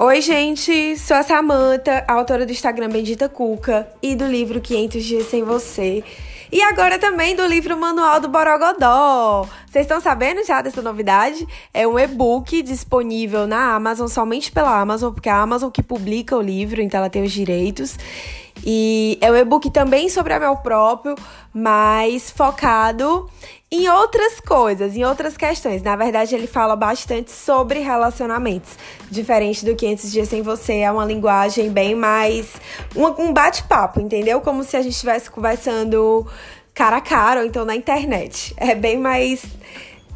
Oi, gente, sou a Samanta, autora do Instagram Bendita Cuca e do livro 500 Dias Sem Você. E agora também do livro Manual do Borogodó. Vocês estão sabendo já dessa novidade? É um e-book disponível na Amazon, somente pela Amazon, porque é a Amazon que publica o livro, então ela tem os direitos. E é um e-book também sobre amor próprio, mas focado em outras coisas, em outras questões. Na verdade, ele fala bastante sobre relacionamentos. Diferente do 500 Dias Sem Você, é uma linguagem bem mais. um bate-papo, entendeu? Como se a gente estivesse conversando cara a cara ou então na internet. É bem mais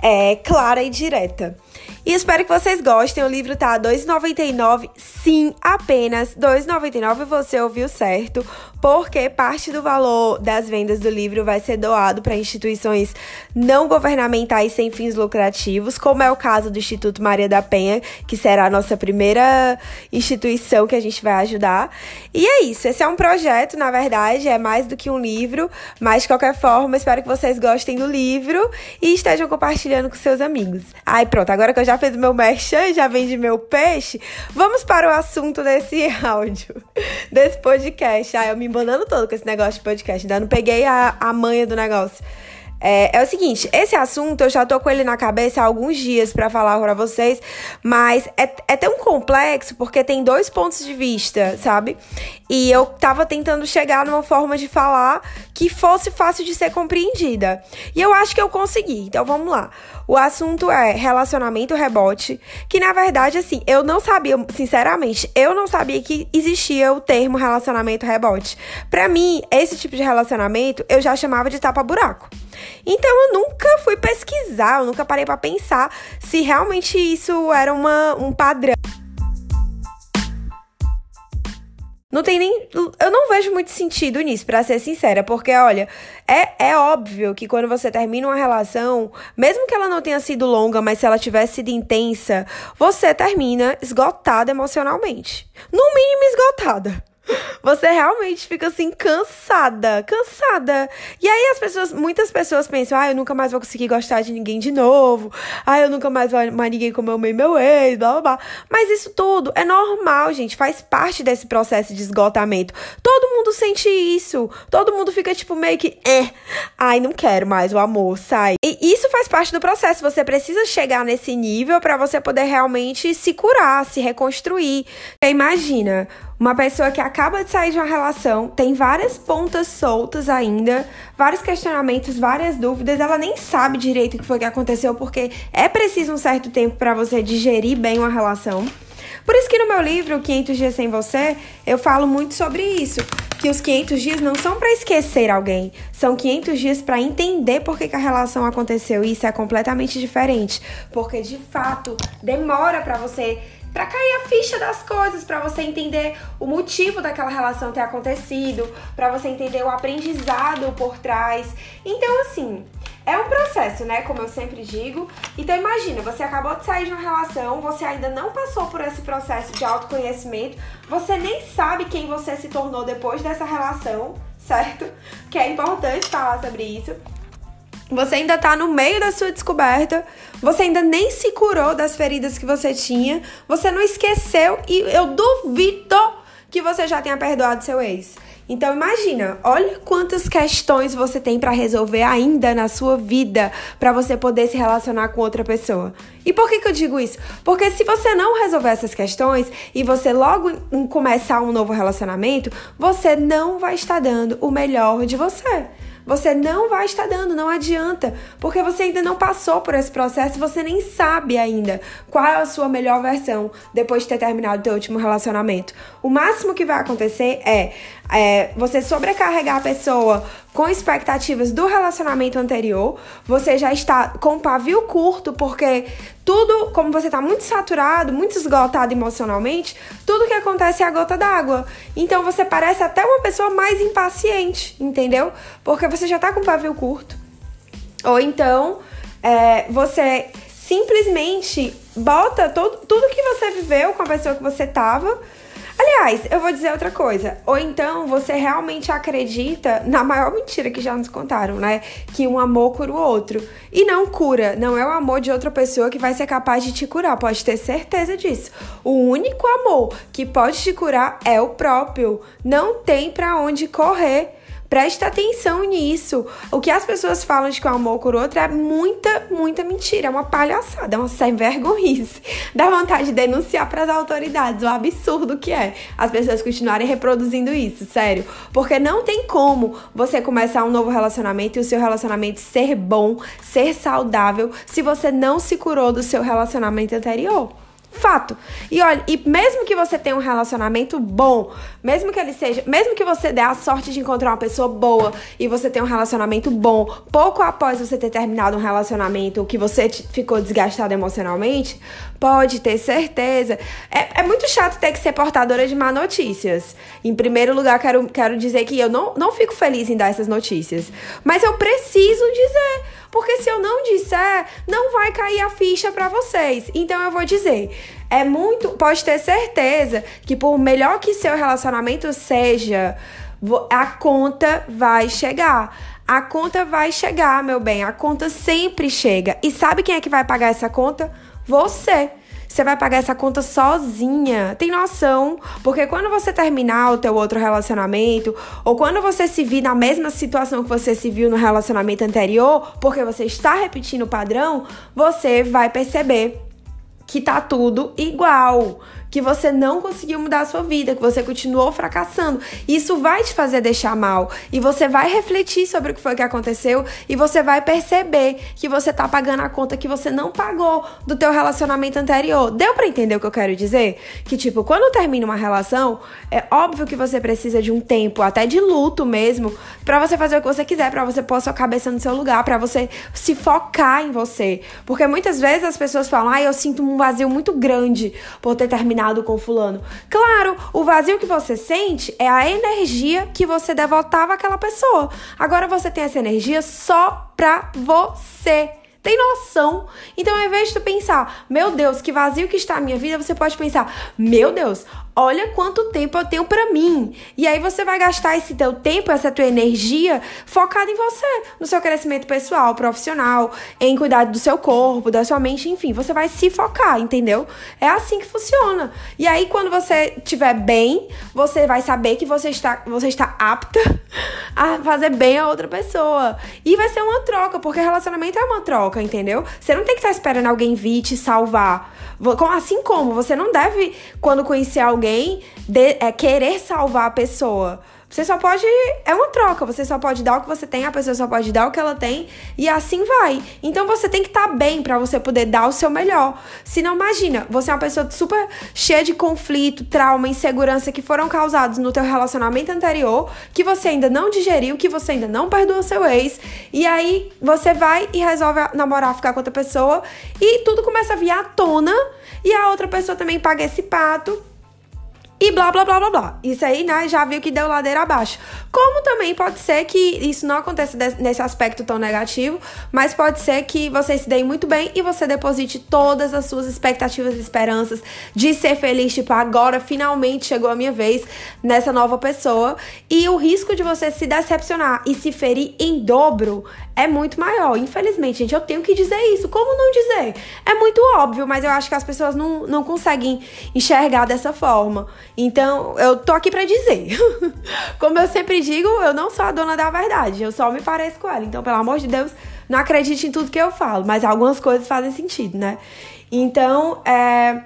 é, clara e direta. E espero que vocês gostem. O livro tá R$ 2,99. Sim, apenas R$ 2,99. Você ouviu certo porque parte do valor das vendas do livro vai ser doado para instituições não governamentais sem fins lucrativos, como é o caso do Instituto Maria da Penha, que será a nossa primeira instituição que a gente vai ajudar. E é isso, esse é um projeto, na verdade, é mais do que um livro, mas de qualquer forma, espero que vocês gostem do livro e estejam compartilhando com seus amigos. Ai, pronto, agora que eu já fiz o meu merchan, já vendi meu peixe, vamos para o assunto desse áudio, desse podcast. Ai, eu me embanando todo com esse negócio de podcast. Ainda não peguei a, a manha do negócio. É, é, o seguinte, esse assunto eu já tô com ele na cabeça há alguns dias para falar para vocês, mas é, é tão complexo porque tem dois pontos de vista, sabe? E eu tava tentando chegar numa forma de falar que fosse fácil de ser compreendida. E eu acho que eu consegui. Então vamos lá. O assunto é relacionamento rebote, que na verdade assim, eu não sabia, sinceramente, eu não sabia que existia o termo relacionamento rebote. Para mim, esse tipo de relacionamento eu já chamava de tapa buraco. Então eu nunca fui pesquisar, eu nunca parei para pensar se realmente isso era uma, um padrão. Não tem nem. Eu não vejo muito sentido nisso, para ser sincera, porque, olha, é, é óbvio que quando você termina uma relação, mesmo que ela não tenha sido longa, mas se ela tivesse sido intensa, você termina esgotada emocionalmente. No mínimo, esgotada. Você realmente fica assim cansada, cansada. E aí as pessoas, muitas pessoas pensam: "Ah, eu nunca mais vou conseguir gostar de ninguém de novo. Ah, eu nunca mais vou mais ninguém como eu amei meu ex, blá blá blá". Mas isso tudo é normal, gente, faz parte desse processo de esgotamento. Todo mundo sente isso. Todo mundo fica tipo meio que, é, ai, não quero mais o amor, sai. E isso faz parte do processo. Você precisa chegar nesse nível para você poder realmente se curar, se reconstruir. Imagina, uma pessoa que acaba de sair de uma relação, tem várias pontas soltas ainda, vários questionamentos, várias dúvidas, ela nem sabe direito o que foi que aconteceu, porque é preciso um certo tempo para você digerir bem uma relação. Por isso que no meu livro, 500 Dias Sem Você, eu falo muito sobre isso. Que os 500 dias não são para esquecer alguém, são 500 dias para entender por que, que, a relação aconteceu. E isso é completamente diferente, porque de fato demora para você para cair a ficha das coisas, para você entender o motivo daquela relação ter acontecido, para você entender o aprendizado por trás. Então, assim, é um processo, né? Como eu sempre digo. Então, imagina, você acabou de sair de uma relação, você ainda não passou por esse processo de autoconhecimento, você nem sabe quem você se tornou depois dessa relação, certo? Que é importante falar sobre isso. Você ainda tá no meio da sua descoberta, você ainda nem se curou das feridas que você tinha, você não esqueceu e eu duvido que você já tenha perdoado seu ex. Então imagina, olha quantas questões você tem para resolver ainda na sua vida para você poder se relacionar com outra pessoa. E por que, que eu digo isso? Porque se você não resolver essas questões e você logo começar um novo relacionamento, você não vai estar dando o melhor de você. Você não vai estar dando, não adianta, porque você ainda não passou por esse processo, você nem sabe ainda qual é a sua melhor versão depois de ter terminado o teu último relacionamento. O máximo que vai acontecer é, é você sobrecarregar a pessoa com expectativas do relacionamento anterior, você já está com pavio curto, porque tudo, como você está muito saturado, muito esgotado emocionalmente, tudo que acontece é a gota d'água. Então você parece até uma pessoa mais impaciente, entendeu? Porque você já está com pavio curto. Ou então é, você simplesmente bota todo, tudo que você viveu com a pessoa que você tava Aliás, eu vou dizer outra coisa. Ou então você realmente acredita na maior mentira que já nos contaram, né? Que um amor cura o outro. E não cura. Não é o amor de outra pessoa que vai ser capaz de te curar. Pode ter certeza disso. O único amor que pode te curar é o próprio. Não tem para onde correr. Presta atenção nisso. O que as pessoas falam de que o amor por outro é muita, muita mentira. É uma palhaçada, é uma sem vergonhice. Dá vontade de denunciar para as autoridades o absurdo que é as pessoas continuarem reproduzindo isso, sério. Porque não tem como você começar um novo relacionamento e o seu relacionamento ser bom, ser saudável, se você não se curou do seu relacionamento anterior. Fato. E olha, e mesmo que você tenha um relacionamento bom, mesmo que ele seja, mesmo que você dê a sorte de encontrar uma pessoa boa e você tenha um relacionamento bom, pouco após você ter terminado um relacionamento que você ficou desgastado emocionalmente, pode ter certeza. É, é muito chato ter que ser portadora de má notícias. Em primeiro lugar, quero, quero dizer que eu não, não fico feliz em dar essas notícias. Mas eu preciso dizer. Porque se eu não disser, não vai cair a ficha para vocês. Então eu vou dizer. É muito. Pode ter certeza que, por melhor que seu relacionamento seja, a conta vai chegar. A conta vai chegar, meu bem. A conta sempre chega. E sabe quem é que vai pagar essa conta? Você. Você vai pagar essa conta sozinha. Tem noção? Porque quando você terminar o teu outro relacionamento, ou quando você se vir na mesma situação que você se viu no relacionamento anterior, porque você está repetindo o padrão, você vai perceber que tá tudo igual que você não conseguiu mudar a sua vida, que você continuou fracassando. Isso vai te fazer deixar mal e você vai refletir sobre o que foi que aconteceu e você vai perceber que você tá pagando a conta que você não pagou do teu relacionamento anterior. Deu para entender o que eu quero dizer? Que tipo, quando termina uma relação, é óbvio que você precisa de um tempo, até de luto mesmo, para você fazer o que você quiser, para você pôr sua cabeça no seu lugar, para você se focar em você. Porque muitas vezes as pessoas falam: "Ah, eu sinto um vazio muito grande por ter terminado terminado com fulano. Claro, o vazio que você sente é a energia que você devotava àquela pessoa. Agora você tem essa energia só pra você. Tem noção? Então, ao invés de tu pensar, meu Deus, que vazio que está a minha vida, você pode pensar, meu Deus, olha quanto tempo eu tenho para mim. E aí você vai gastar esse teu tempo, essa tua energia focada em você, no seu crescimento pessoal, profissional, em cuidar do seu corpo, da sua mente, enfim, você vai se focar, entendeu? É assim que funciona. E aí quando você estiver bem, você vai saber que você está você está apta a fazer bem a outra pessoa. E vai ser uma troca, porque relacionamento é uma troca, entendeu? Você não tem que estar esperando alguém vir te salvar. Assim como você não deve, quando conhecer alguém, de, é, querer salvar a pessoa. Você só pode. É uma troca. Você só pode dar o que você tem, a pessoa só pode dar o que ela tem. E assim vai. Então você tem que estar tá bem para você poder dar o seu melhor. Se não, imagina, você é uma pessoa super cheia de conflito, trauma, insegurança que foram causados no teu relacionamento anterior, que você ainda não digeriu, que você ainda não perdoa seu ex. E aí você vai e resolve namorar, ficar com outra pessoa. E tudo começa a vir à tona. E a outra pessoa também paga esse pato e blá blá blá blá blá. Isso aí, né, já viu que deu ladeira abaixo. Como também pode ser que isso não aconteça nesse aspecto tão negativo, mas pode ser que você se dê muito bem e você deposite todas as suas expectativas e esperanças de ser feliz, tipo, agora finalmente chegou a minha vez nessa nova pessoa. E o risco de você se decepcionar e se ferir em dobro é muito maior. Infelizmente, gente, eu tenho que dizer isso. Como não dizer? É muito óbvio, mas eu acho que as pessoas não, não conseguem enxergar dessa forma. Então, eu tô aqui para dizer. Como eu sempre digo, eu não sou a dona da verdade, eu só me pareço com ela. Então, pelo amor de Deus, não acredite em tudo que eu falo, mas algumas coisas fazem sentido, né? Então, é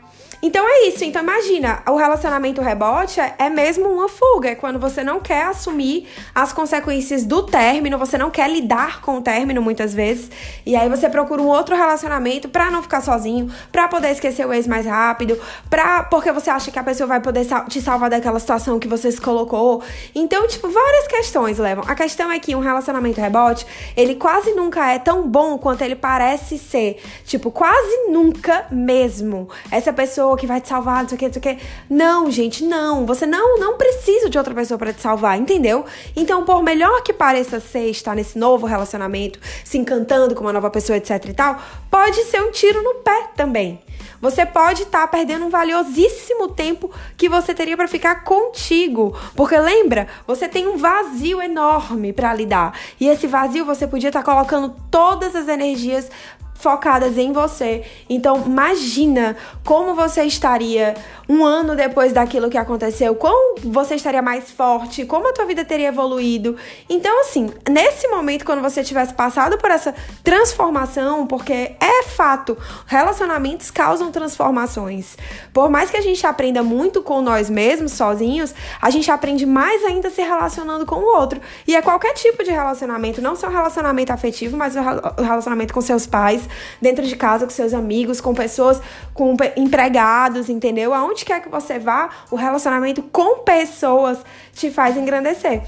então é isso. Então imagina, o relacionamento rebote é, mesmo uma fuga. É quando você não quer assumir as consequências do término, você não quer lidar com o término muitas vezes. E aí você procura um outro relacionamento pra não ficar sozinho, pra poder esquecer o ex mais rápido, pra, porque você acha que a pessoa vai poder te salvar daquela situação que você se colocou. Então, tipo, várias questões levam. A questão é que um relacionamento rebote, ele quase nunca é tão bom quanto ele parece ser. Tipo, quase nunca mesmo. Essa pessoa pessoa que vai te salvar, não sei o que, não sei o que. Não, gente, não. Você não, não precisa de outra pessoa para te salvar, entendeu? Então, por melhor que pareça ser estar nesse novo relacionamento, se encantando com uma nova pessoa, etc e tal, pode ser um tiro no pé também. Você pode estar tá perdendo um valiosíssimo tempo que você teria para ficar contigo, porque lembra, você tem um vazio enorme para lidar. E esse vazio você podia estar tá colocando todas as energias focadas em você. Então, imagina como você estaria um ano depois daquilo que aconteceu, como você estaria mais forte, como a tua vida teria evoluído. Então, assim, nesse momento, quando você tivesse passado por essa transformação, porque é fato, relacionamentos causam transformações. Por mais que a gente aprenda muito com nós mesmos, sozinhos, a gente aprende mais ainda se relacionando com o outro. E é qualquer tipo de relacionamento, não só um relacionamento afetivo, mas o relacionamento com seus pais, dentro de casa, com seus amigos, com pessoas, com empregados, entendeu? Aonde quer que você vá, o relacionamento com pessoas te faz engrandecer.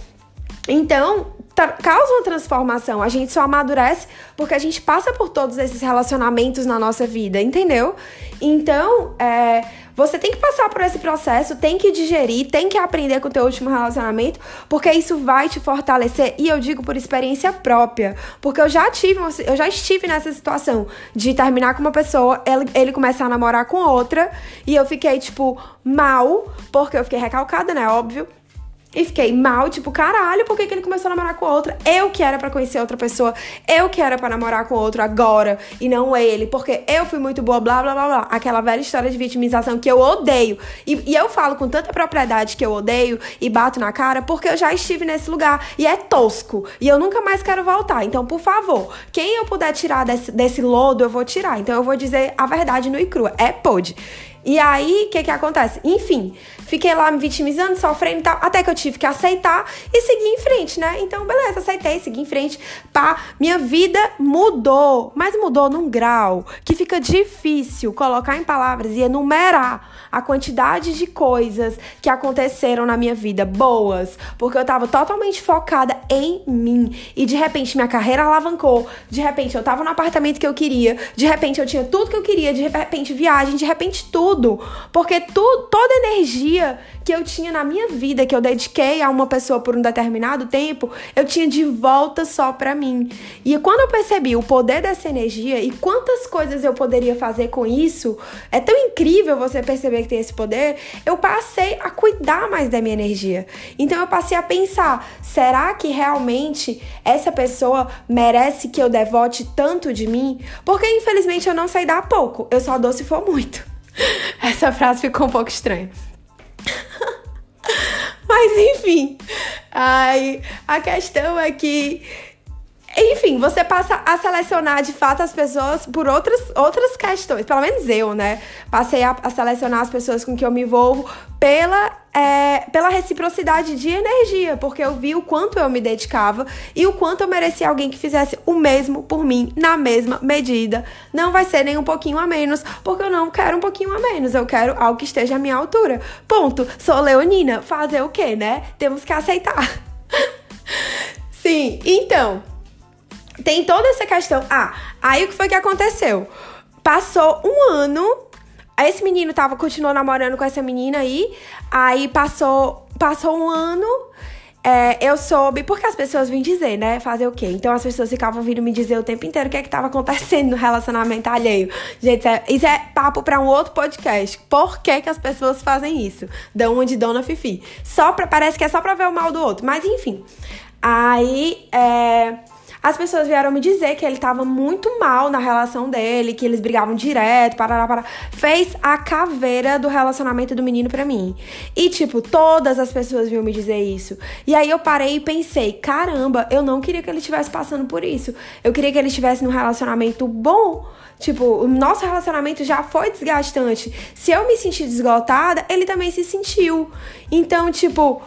Então, causa uma transformação. A gente só amadurece porque a gente passa por todos esses relacionamentos na nossa vida, entendeu? Então, é, você tem que passar por esse processo, tem que digerir, tem que aprender com o teu último relacionamento, porque isso vai te fortalecer. E eu digo por experiência própria, porque eu já tive, eu já estive nessa situação de terminar com uma pessoa, ele, ele começar a namorar com outra, e eu fiquei tipo mal, porque eu fiquei recalcada, né, óbvio. E fiquei mal, tipo, caralho, por que, que ele começou a namorar com outra? Eu que era pra conhecer outra pessoa, eu que era pra namorar com outro agora, e não ele, porque eu fui muito boa, blá, blá, blá, blá. Aquela velha história de vitimização que eu odeio. E, e eu falo com tanta propriedade que eu odeio e bato na cara, porque eu já estive nesse lugar. E é tosco. E eu nunca mais quero voltar. Então, por favor, quem eu puder tirar desse, desse lodo, eu vou tirar. Então, eu vou dizer a verdade no e crua. É pode. E aí, o que que acontece? Enfim, fiquei lá me vitimizando, sofrendo e tal, até que eu tive que aceitar e seguir em frente, né? Então, beleza, aceitei, segui em frente. Pá, minha vida mudou, mas mudou num grau que fica difícil colocar em palavras e enumerar a quantidade de coisas que aconteceram na minha vida boas, porque eu tava totalmente focada em mim e de repente minha carreira alavancou, de repente eu tava no apartamento que eu queria, de repente eu tinha tudo que eu queria, de repente viagem, de repente tudo, porque tu, toda energia que eu tinha na minha vida, que eu dediquei a uma pessoa por um determinado tempo, eu tinha de volta só para mim. E quando eu percebi o poder dessa energia e quantas coisas eu poderia fazer com isso, é tão incrível você perceber que tem esse poder, eu passei a cuidar mais da minha energia. Então eu passei a pensar, será que realmente essa pessoa merece que eu devote tanto de mim? Porque infelizmente eu não sei dar pouco, eu só dou se for muito. Essa frase ficou um pouco estranha. Mas enfim, ai, a questão é que enfim, você passa a selecionar de fato as pessoas por outras, outras questões. Pelo menos eu, né? Passei a, a selecionar as pessoas com que eu me envolvo pela, é, pela reciprocidade de energia, porque eu vi o quanto eu me dedicava e o quanto eu merecia alguém que fizesse o mesmo por mim, na mesma medida. Não vai ser nem um pouquinho a menos, porque eu não quero um pouquinho a menos, eu quero algo que esteja à minha altura. Ponto. Sou leonina. Fazer o quê, né? Temos que aceitar. Sim, então tem toda essa questão. Ah, aí o que foi que aconteceu? Passou um ano, esse menino tava, continuou namorando com essa menina aí, aí passou, passou um ano, é, eu soube, porque as pessoas vêm dizer, né? Fazer o quê? Então as pessoas ficavam vindo me dizer o tempo inteiro o que é que tava acontecendo no relacionamento alheio. Gente, isso é, isso é papo pra um outro podcast. Por que, que as pessoas fazem isso? Dão uma de Dona Fifi. Só pra, parece que é só pra ver o mal do outro. Mas enfim. Aí, é as pessoas vieram me dizer que ele tava muito mal na relação dele, que eles brigavam direto, parará, parará. Fez a caveira do relacionamento do menino pra mim. E, tipo, todas as pessoas vinham me dizer isso. E aí eu parei e pensei: caramba, eu não queria que ele estivesse passando por isso. Eu queria que ele estivesse num relacionamento bom. Tipo, o nosso relacionamento já foi desgastante. Se eu me senti desgotada, ele também se sentiu. Então, tipo,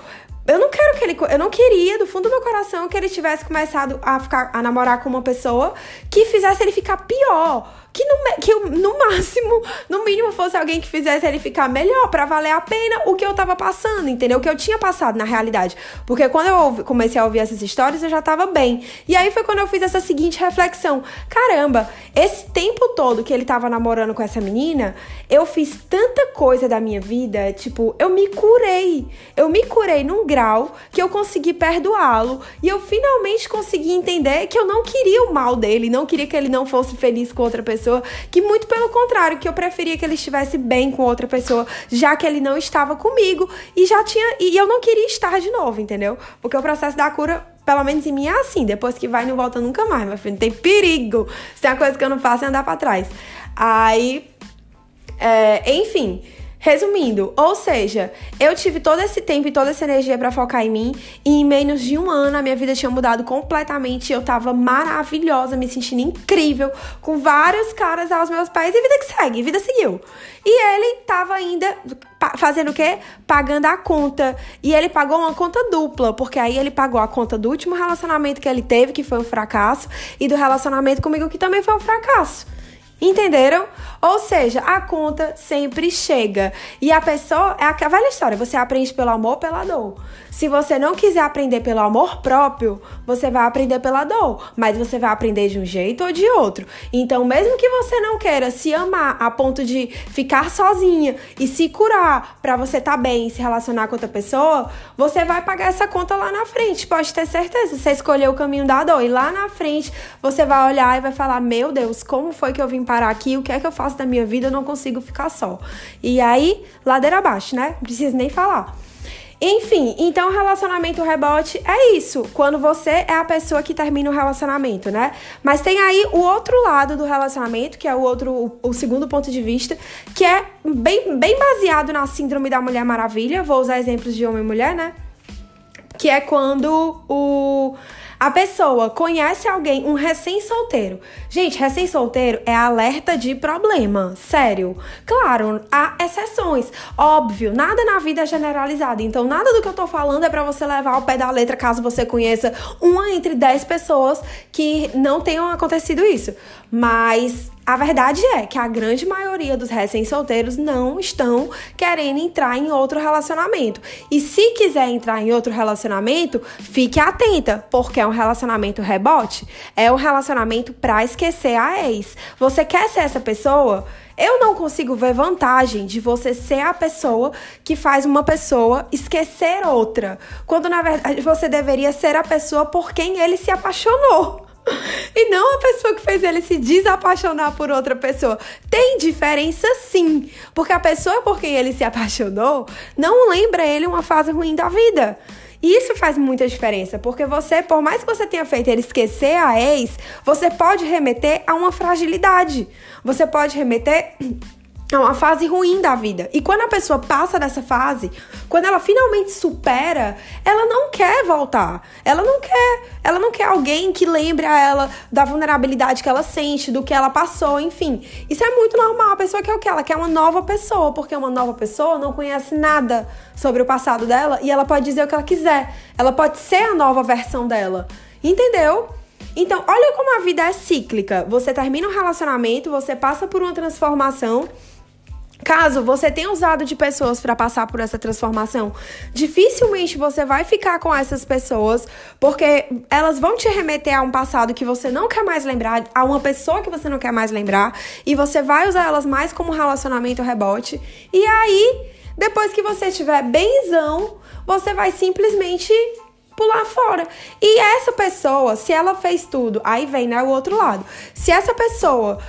eu não quero que ele. Eu não queria, do fundo do meu coração, que ele tivesse começado a ficar a namorar com uma pessoa que fizesse ele ficar pior. Que no, que no máximo, no mínimo, fosse alguém que fizesse ele ficar melhor, para valer a pena o que eu tava passando, entendeu? O que eu tinha passado na realidade. Porque quando eu comecei a ouvir essas histórias, eu já tava bem. E aí foi quando eu fiz essa seguinte reflexão: caramba, esse tempo todo que ele tava namorando com essa menina, eu fiz tanta coisa da minha vida, tipo, eu me curei. Eu me curei num grau que eu consegui perdoá-lo e eu finalmente consegui entender que eu não queria o mal dele, não queria que ele não fosse feliz com outra pessoa, que muito pelo contrário, que eu preferia que ele estivesse bem com outra pessoa, já que ele não estava comigo e já tinha e eu não queria estar de novo, entendeu? Porque o processo da cura pelo menos em mim é assim, depois que vai não volta nunca mais, meu filho, não tem perigo. Se tem uma coisa que eu não faço é andar para trás. Aí, é, enfim, Resumindo, ou seja, eu tive todo esse tempo e toda essa energia para focar em mim, e em menos de um ano a minha vida tinha mudado completamente. Eu tava maravilhosa, me sentindo incrível, com vários caras aos meus pés, e vida que segue, vida seguiu. E ele tava ainda fazendo o quê? Pagando a conta. E ele pagou uma conta dupla, porque aí ele pagou a conta do último relacionamento que ele teve, que foi um fracasso, e do relacionamento comigo, que também foi um fracasso. Entenderam? Ou seja, a conta sempre chega. E a pessoa, é a velha história, você aprende pelo amor ou pela dor. Se você não quiser aprender pelo amor próprio, você vai aprender pela dor, mas você vai aprender de um jeito ou de outro. Então, mesmo que você não queira se amar a ponto de ficar sozinha e se curar para você estar tá bem e se relacionar com outra pessoa, você vai pagar essa conta lá na frente. Pode ter certeza, você escolheu o caminho da dor e lá na frente você vai olhar e vai falar: "Meu Deus, como foi que eu vim parar aqui? O que é que eu faço da minha vida? Eu não consigo ficar só". E aí, ladeira abaixo, né? Não preciso nem falar. Enfim, então relacionamento rebote é isso. Quando você é a pessoa que termina o relacionamento, né? Mas tem aí o outro lado do relacionamento, que é o outro, o segundo ponto de vista, que é bem, bem baseado na síndrome da Mulher Maravilha. Vou usar exemplos de homem e mulher, né? Que é quando o a pessoa conhece alguém, um recém-solteiro. Gente, recém-solteiro é alerta de problema, sério. Claro, há exceções. Óbvio, nada na vida é generalizado. Então, nada do que eu tô falando é para você levar ao pé da letra caso você conheça uma entre dez pessoas que não tenham acontecido isso. Mas a verdade é que a grande maioria dos recém-solteiros não estão querendo entrar em outro relacionamento. E se quiser entrar em outro relacionamento, fique atenta, porque é um relacionamento rebote, é um relacionamento para esquecer a ex. Você quer ser essa pessoa? Eu não consigo ver vantagem de você ser a pessoa que faz uma pessoa esquecer outra, quando na verdade você deveria ser a pessoa por quem ele se apaixonou. E não a pessoa que fez ele se desapaixonar por outra pessoa. Tem diferença sim. Porque a pessoa por quem ele se apaixonou não lembra ele uma fase ruim da vida. E isso faz muita diferença, porque você, por mais que você tenha feito ele esquecer a ex, você pode remeter a uma fragilidade. Você pode remeter é uma fase ruim da vida. E quando a pessoa passa dessa fase, quando ela finalmente supera, ela não quer voltar. Ela não quer, ela não quer alguém que lembre a ela da vulnerabilidade que ela sente, do que ela passou, enfim. Isso é muito normal. A pessoa quer o quê? Ela quer uma nova pessoa, porque uma nova pessoa não conhece nada sobre o passado dela e ela pode dizer o que ela quiser. Ela pode ser a nova versão dela. Entendeu? Então, olha como a vida é cíclica. Você termina um relacionamento, você passa por uma transformação Caso você tenha usado de pessoas para passar por essa transformação, dificilmente você vai ficar com essas pessoas, porque elas vão te remeter a um passado que você não quer mais lembrar, a uma pessoa que você não quer mais lembrar, e você vai usar elas mais como relacionamento rebote. E aí, depois que você estiver benzão, você vai simplesmente pular fora. E essa pessoa, se ela fez tudo, aí vem né, o outro lado. Se essa pessoa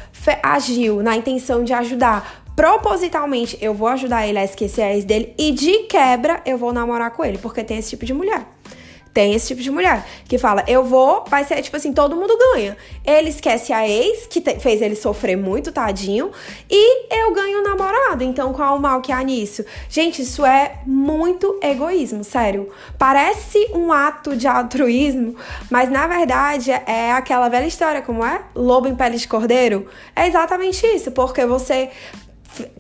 agiu na intenção de ajudar propositalmente eu vou ajudar ele a esquecer a ex dele e de quebra eu vou namorar com ele, porque tem esse tipo de mulher. Tem esse tipo de mulher que fala, eu vou, vai ser tipo assim, todo mundo ganha. Ele esquece a ex, que te, fez ele sofrer muito, tadinho, e eu ganho o namorado. Então, qual o mal que há nisso? Gente, isso é muito egoísmo, sério. Parece um ato de altruísmo, mas na verdade é aquela velha história, como é? Lobo em pele de cordeiro. É exatamente isso, porque você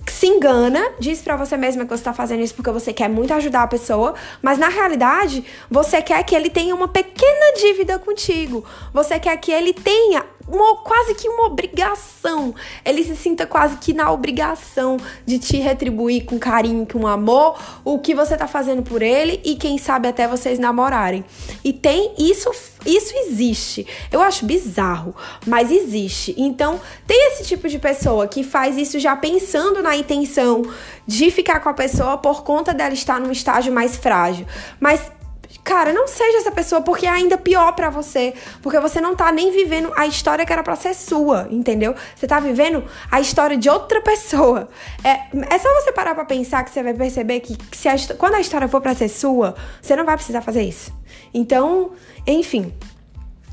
se engana, diz para você mesma que você tá fazendo isso porque você quer muito ajudar a pessoa, mas na realidade, você quer que ele tenha uma pequena dívida contigo. Você quer que ele tenha uma, quase que uma obrigação. Ele se sinta quase que na obrigação de te retribuir com carinho, com amor, o que você tá fazendo por ele e quem sabe até vocês namorarem. E tem isso, isso existe. Eu acho bizarro, mas existe. Então, tem esse tipo de pessoa que faz isso já pensando na intenção de ficar com a pessoa por conta dela estar num estágio mais frágil. Mas Cara, não seja essa pessoa porque é ainda pior para você, porque você não tá nem vivendo a história que era para ser sua, entendeu? Você tá vivendo a história de outra pessoa. É, é só você parar para pensar que você vai perceber que, se a, quando a história for para ser sua, você não vai precisar fazer isso. Então, enfim,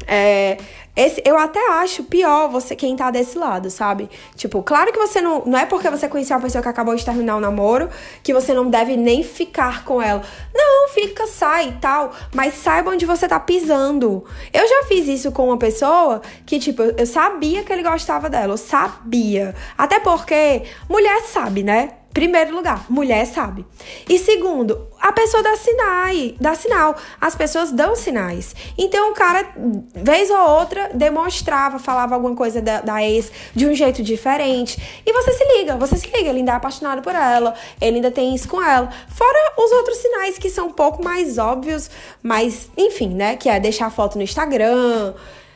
é, esse, eu até acho pior você quem tá desse lado, sabe? Tipo, claro que você não. Não é porque você conheceu uma pessoa que acabou de terminar o namoro que você não deve nem ficar com ela. Não, fica, sai e tal. Mas saiba onde você tá pisando. Eu já fiz isso com uma pessoa que, tipo, eu sabia que ele gostava dela. Eu sabia. Até porque mulher sabe, né? Primeiro lugar, mulher sabe. E segundo, a pessoa dá sinais, dá sinal. As pessoas dão sinais. Então o cara, vez ou outra, demonstrava, falava alguma coisa da, da, ex de um jeito diferente. E você se liga, você se liga, ele ainda é apaixonado por ela, ele ainda tem isso com ela. Fora os outros sinais que são um pouco mais óbvios, mas enfim, né? Que é deixar foto no Instagram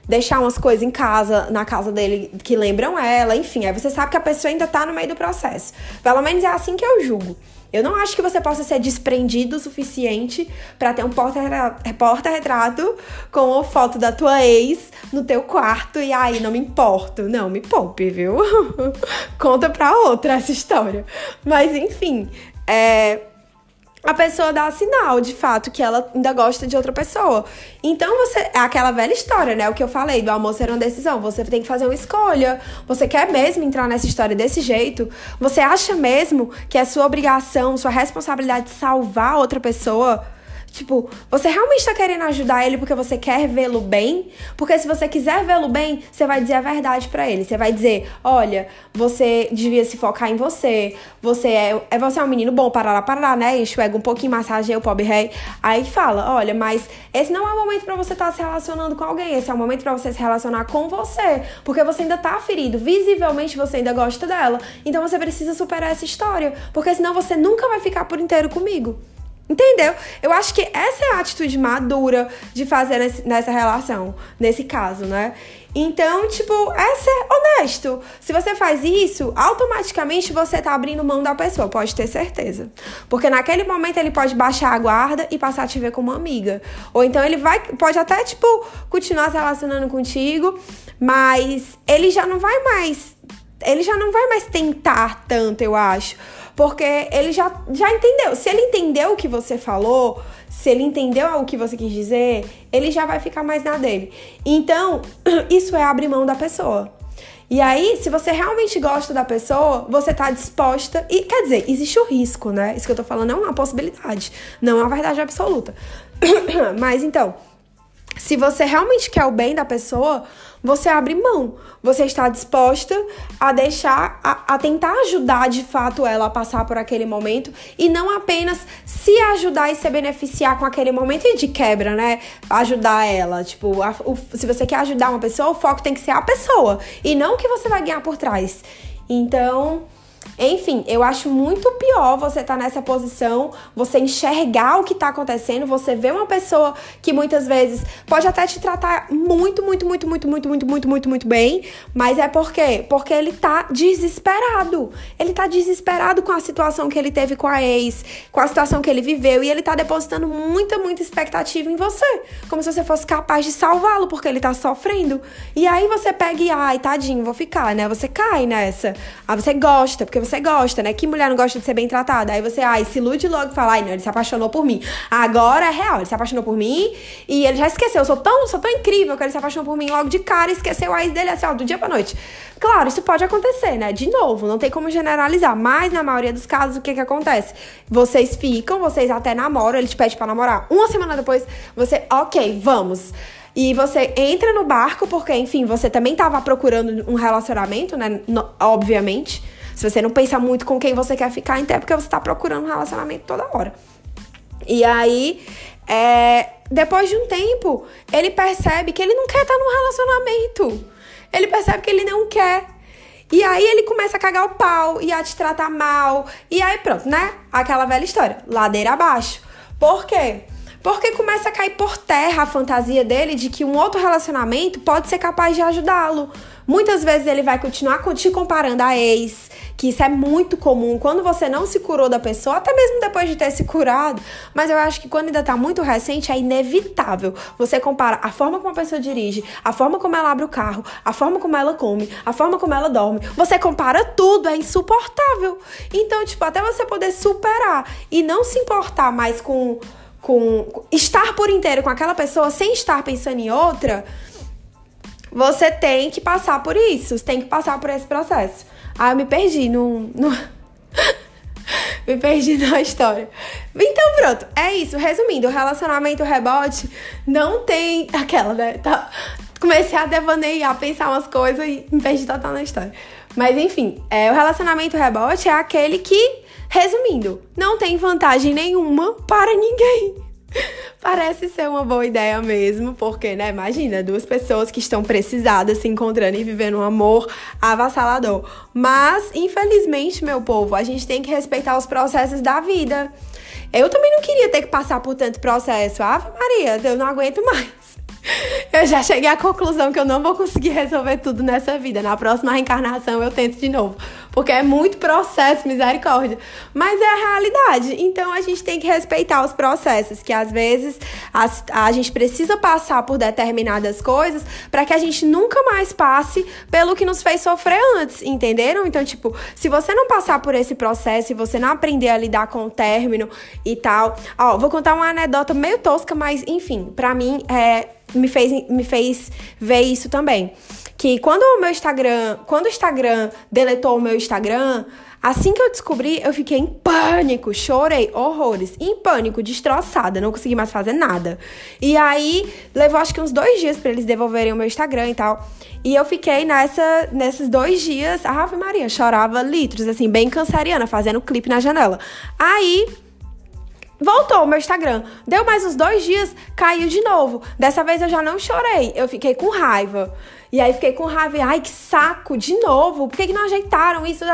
deixar umas coisas em casa, na casa dele, que lembram ela, enfim. Aí você sabe que a pessoa ainda tá no meio do processo. Pelo menos é assim que eu julgo. Eu não acho que você possa ser desprendido o suficiente para ter um porta-retrato com a foto da tua ex no teu quarto e aí não me importo. Não, me poupe, viu? Conta pra outra essa história. Mas enfim, é a pessoa dá sinal, de fato, que ela ainda gosta de outra pessoa. Então você. É aquela velha história, né? O que eu falei, do amor ser uma decisão. Você tem que fazer uma escolha. Você quer mesmo entrar nessa história desse jeito? Você acha mesmo que é sua obrigação, sua responsabilidade salvar outra pessoa? Tipo, você realmente tá querendo ajudar ele porque você quer vê-lo bem? Porque se você quiser vê-lo bem, você vai dizer a verdade para ele. Você vai dizer: olha, você devia se focar em você. Você é, é você é um menino bom, parará, parará, né? Enxuega um pouquinho, massageia o pobre rei. Aí fala: olha, mas esse não é o momento para você estar tá se relacionando com alguém. Esse é o momento para você se relacionar com você. Porque você ainda tá ferido. Visivelmente você ainda gosta dela. Então você precisa superar essa história. Porque senão você nunca vai ficar por inteiro comigo. Entendeu? Eu acho que essa é a atitude madura de fazer nesse, nessa relação, nesse caso, né? Então, tipo, é ser honesto. Se você faz isso, automaticamente você tá abrindo mão da pessoa, pode ter certeza. Porque naquele momento ele pode baixar a guarda e passar a te ver como uma amiga. Ou então ele vai, pode até, tipo, continuar se relacionando contigo, mas ele já não vai mais. Ele já não vai mais tentar tanto, eu acho. Porque ele já, já entendeu. Se ele entendeu o que você falou, se ele entendeu o que você quis dizer, ele já vai ficar mais na dele. Então, isso é abrir mão da pessoa. E aí, se você realmente gosta da pessoa, você tá disposta. E quer dizer, existe o risco, né? Isso que eu tô falando é uma possibilidade, não é uma verdade absoluta. Mas então, se você realmente quer o bem da pessoa, você abre mão. Você está disposta a deixar, a, a, tentar ajudar de fato ela a passar por aquele momento e não apenas se ajudar e se beneficiar com aquele momento e de quebra, né? Ajudar ela. Tipo, a, o, se você quer ajudar uma pessoa, o foco tem que ser a pessoa e não o que você vai ganhar por trás. Então, enfim, eu acho muito pior você estar tá nessa posição, você enxergar o que está acontecendo, você ver uma pessoa que muitas vezes pode até te tratar muito, muito, muito, muito, muito, muito, muito, muito, muito bem, mas é por quê? Porque ele tá desesperado. Ele tá desesperado com a situação que ele teve com a ex, com a situação que ele viveu, e ele tá depositando muita, muita expectativa em você, como se você fosse capaz de salvá-lo, porque ele tá sofrendo. E aí você pega e, ai, tadinho, vou ficar, né? Você cai nessa. Aí você gosta, porque você gosta, né? Que mulher não gosta de ser bem tratada? Aí você, ai, se ilude logo e fala, ai, não, ele se apaixonou por mim. Agora é real, ele se apaixonou por mim e ele já esqueceu. Eu sou tão, sou tão incrível que ele se apaixonou por mim logo de cara e esqueceu a ex dele assim, ó, do dia pra noite. Claro, isso pode acontecer, né? De novo, não tem como generalizar, mas na maioria dos casos, o que que acontece? Vocês ficam, vocês até namoram, ele te pede pra namorar. Uma semana depois, você, ok, vamos. E você entra no barco, porque, enfim, você também tava procurando um relacionamento, né? No, obviamente. Se você não pensa muito com quem você quer ficar, então é porque você tá procurando um relacionamento toda hora. E aí, é, depois de um tempo, ele percebe que ele não quer estar num relacionamento. ele percebe que ele não quer. E aí ele começa a cagar o pau e a te tratar mal. E aí pronto, né? Aquela velha história, ladeira abaixo. Por quê? Porque começa a cair por terra a fantasia dele de que um outro relacionamento pode ser capaz de ajudá-lo. Muitas vezes ele vai continuar te comparando a ex, que isso é muito comum quando você não se curou da pessoa, até mesmo depois de ter se curado. Mas eu acho que quando ainda tá muito recente, é inevitável. Você compara a forma como a pessoa dirige, a forma como ela abre o carro, a forma como ela come, a forma como ela dorme. Você compara tudo, é insuportável. Então, tipo, até você poder superar e não se importar mais com com estar por inteiro com aquela pessoa sem estar pensando em outra, você tem que passar por isso, você tem que passar por esse processo. Ah, eu me perdi no. no... me perdi na história. Então, pronto, é isso. Resumindo, o relacionamento rebote não tem aquela, né? Tá... Comecei a devanear, a pensar umas coisas e me perdi total na história. Mas enfim, é, o relacionamento rebote é aquele que, resumindo, não tem vantagem nenhuma para ninguém. Parece ser uma boa ideia mesmo, porque, né, imagina, duas pessoas que estão precisadas se encontrando e vivendo um amor avassalador. Mas, infelizmente, meu povo, a gente tem que respeitar os processos da vida. Eu também não queria ter que passar por tanto processo. Ave Maria, eu não aguento mais. Eu já cheguei à conclusão que eu não vou conseguir resolver tudo nessa vida. Na próxima reencarnação eu tento de novo. Porque é muito processo, misericórdia. Mas é a realidade. Então a gente tem que respeitar os processos, que às vezes a, a gente precisa passar por determinadas coisas para que a gente nunca mais passe pelo que nos fez sofrer antes, entenderam? Então, tipo, se você não passar por esse processo e você não aprender a lidar com o término e tal. Ó, vou contar uma anedota meio tosca, mas enfim, para mim é me fez, me fez ver isso também. Que quando o meu Instagram, quando o Instagram deletou o meu Instagram, assim que eu descobri, eu fiquei em pânico, chorei horrores, em pânico, destroçada, não consegui mais fazer nada. E aí levou acho que uns dois dias para eles devolverem o meu Instagram e tal. E eu fiquei nessa, nesses dois dias, a Ave Maria, chorava litros, assim, bem canceriana, fazendo clipe na janela. Aí Voltou o meu Instagram. Deu mais uns dois dias, caiu de novo. Dessa vez eu já não chorei, eu fiquei com raiva. E aí fiquei com raiva, ai que saco, de novo, por que, que não ajeitaram isso?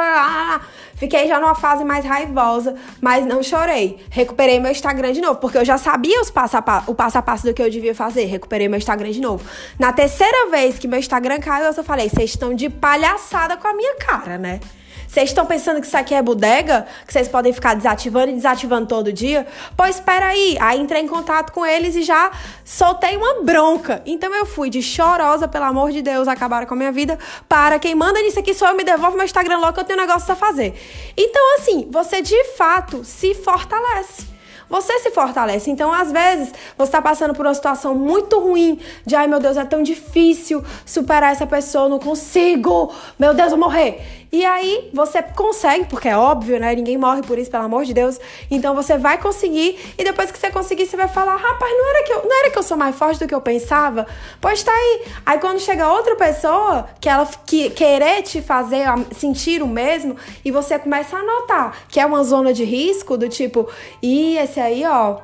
Fiquei já numa fase mais raivosa, mas não chorei. Recuperei meu Instagram de novo, porque eu já sabia os passo a o passo a passo do que eu devia fazer. Recuperei meu Instagram de novo. Na terceira vez que meu Instagram caiu, eu só falei, vocês estão de palhaçada com a minha cara, né? Vocês estão pensando que isso aqui é bodega? Que vocês podem ficar desativando e desativando todo dia? Pois espera aí. Aí entrei em contato com eles e já soltei uma bronca. Então eu fui de chorosa, pelo amor de Deus, acabaram com a minha vida. Para quem manda nisso aqui sou eu, me devolve meu Instagram logo que eu tenho negócio a fazer. Então, assim, você de fato se fortalece você se fortalece. Então, às vezes, você está passando por uma situação muito ruim, de ai meu Deus, é tão difícil superar essa pessoa, não consigo, meu Deus, vou morrer. E aí você consegue, porque é óbvio, né? Ninguém morre por isso, pelo amor de Deus. Então você vai conseguir e depois que você conseguir, você vai falar: "Rapaz, não era que eu, não era que eu sou mais forte do que eu pensava?". Pois tá aí. Aí quando chega outra pessoa que ela que querer te fazer sentir o mesmo e você começa a notar que é uma zona de risco do tipo: "E esse aí, ó,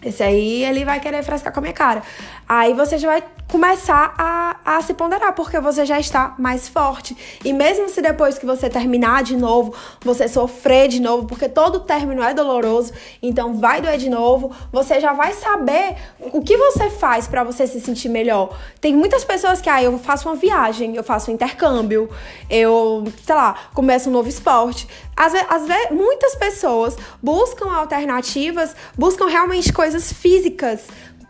esse aí ele vai querer frescar com a minha cara". Aí você já vai começar a, a se ponderar, porque você já está mais forte. E mesmo se depois que você terminar de novo, você sofrer de novo, porque todo término é doloroso, então vai doer de novo, você já vai saber o que você faz para você se sentir melhor. Tem muitas pessoas que, ah, eu faço uma viagem, eu faço um intercâmbio, eu, sei lá, começo um novo esporte. Às vezes, às vezes muitas pessoas buscam alternativas, buscam realmente coisas físicas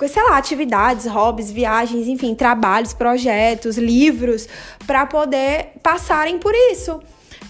sei lá, atividades, hobbies, viagens, enfim, trabalhos, projetos, livros, para poder passarem por isso.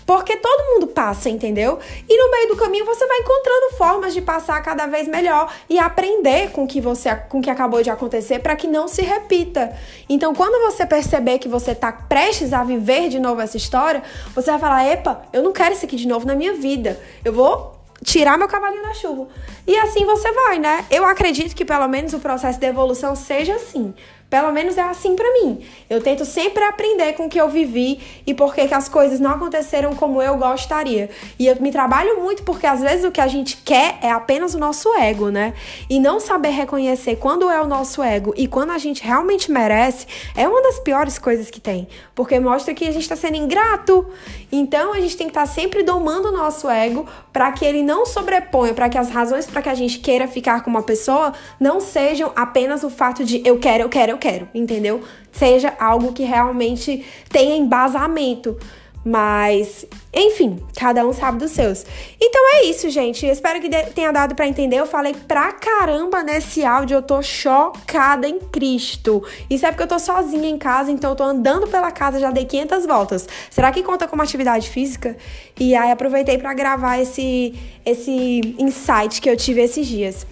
Porque todo mundo passa, entendeu? E no meio do caminho você vai encontrando formas de passar cada vez melhor e aprender com que você com que acabou de acontecer para que não se repita. Então, quando você perceber que você tá prestes a viver de novo essa história, você vai falar: "Epa, eu não quero isso aqui de novo na minha vida. Eu vou tirar meu cavalinho da chuva. E assim você vai, né? Eu acredito que pelo menos o processo de evolução seja assim. Pelo menos é assim para mim. Eu tento sempre aprender com o que eu vivi e por que as coisas não aconteceram como eu gostaria. E eu me trabalho muito porque às vezes o que a gente quer é apenas o nosso ego, né? E não saber reconhecer quando é o nosso ego e quando a gente realmente merece é uma das piores coisas que tem, porque mostra que a gente está sendo ingrato. Então a gente tem que estar tá sempre domando o nosso ego para que ele não sobreponha, para que as razões para que a gente queira ficar com uma pessoa não sejam apenas o fato de eu quero, eu quero, quero, entendeu? Seja algo que realmente tenha embasamento. Mas, enfim, cada um sabe dos seus. Então é isso, gente. Eu espero que tenha dado para entender. Eu falei pra caramba nesse áudio. Eu tô chocada em Cristo. Isso é porque eu tô sozinha em casa, então eu tô andando pela casa, já dei 500 voltas. Será que conta como atividade física? E aí aproveitei para gravar esse, esse insight que eu tive esses dias.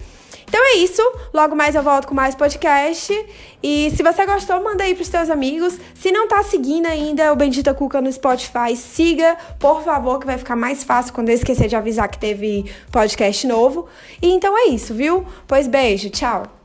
Então é isso. Logo mais eu volto com mais podcast. E se você gostou, manda aí pros seus amigos. Se não tá seguindo ainda o Bendita Cuca no Spotify, siga, por favor, que vai ficar mais fácil quando eu esquecer de avisar que teve podcast novo. E então é isso, viu? Pois beijo, tchau.